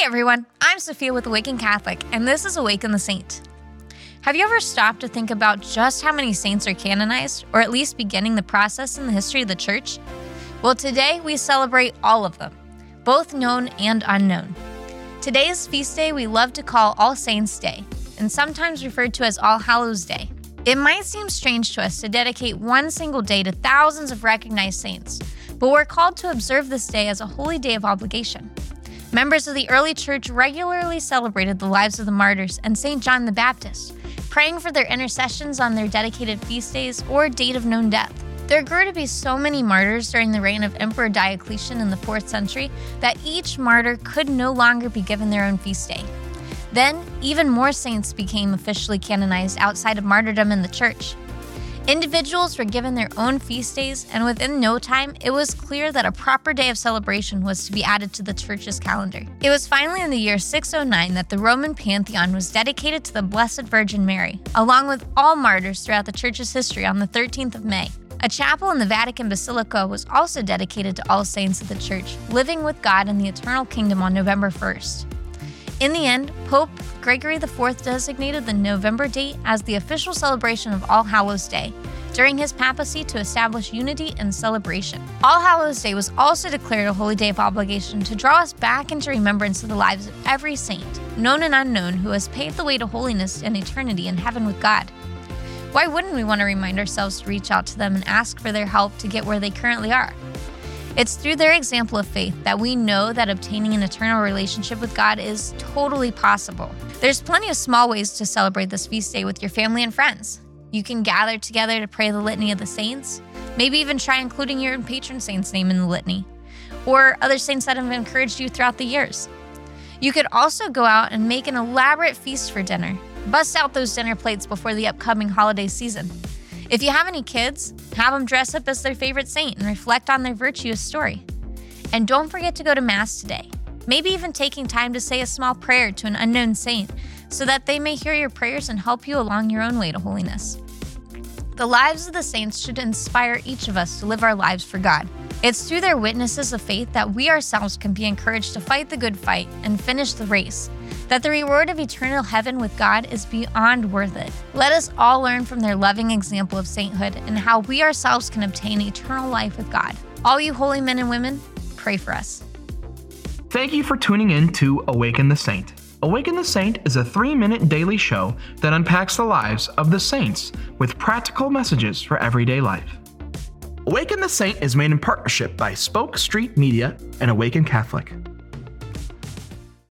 Hey everyone, I'm Sophia with Awaken Catholic, and this is Awaken the Saint. Have you ever stopped to think about just how many saints are canonized, or at least beginning the process in the history of the Church? Well, today we celebrate all of them, both known and unknown. Today's feast day we love to call All Saints' Day, and sometimes referred to as All Hallows' Day. It might seem strange to us to dedicate one single day to thousands of recognized saints, but we're called to observe this day as a holy day of obligation. Members of the early church regularly celebrated the lives of the martyrs and St. John the Baptist, praying for their intercessions on their dedicated feast days or date of known death. There grew to be so many martyrs during the reign of Emperor Diocletian in the 4th century that each martyr could no longer be given their own feast day. Then, even more saints became officially canonized outside of martyrdom in the church. Individuals were given their own feast days, and within no time, it was clear that a proper day of celebration was to be added to the church's calendar. It was finally in the year 609 that the Roman Pantheon was dedicated to the Blessed Virgin Mary, along with all martyrs throughout the church's history on the 13th of May. A chapel in the Vatican Basilica was also dedicated to all saints of the church, living with God in the eternal kingdom on November 1st. In the end, Pope Gregory IV designated the November date as the official celebration of All Hallows Day during his papacy to establish unity and celebration. All Hallows Day was also declared a holy day of obligation to draw us back into remembrance of the lives of every saint, known and unknown, who has paved the way to holiness and eternity in heaven with God. Why wouldn't we want to remind ourselves to reach out to them and ask for their help to get where they currently are? It's through their example of faith that we know that obtaining an eternal relationship with God is totally possible. There's plenty of small ways to celebrate this feast day with your family and friends. You can gather together to pray the Litany of the Saints, maybe even try including your patron saint's name in the litany, or other saints that have encouraged you throughout the years. You could also go out and make an elaborate feast for dinner. Bust out those dinner plates before the upcoming holiday season. If you have any kids, have them dress up as their favorite saint and reflect on their virtuous story. And don't forget to go to Mass today. Maybe even taking time to say a small prayer to an unknown saint so that they may hear your prayers and help you along your own way to holiness. The lives of the saints should inspire each of us to live our lives for God. It's through their witnesses of faith that we ourselves can be encouraged to fight the good fight and finish the race that the reward of eternal heaven with God is beyond worth it. Let us all learn from their loving example of sainthood and how we ourselves can obtain eternal life with God. All you holy men and women, pray for us. Thank you for tuning in to Awaken the Saint. Awaken the Saint is a three minute daily show that unpacks the lives of the saints with practical messages for everyday life. Awaken the Saint is made in partnership by Spoke Street Media and Awaken Catholic.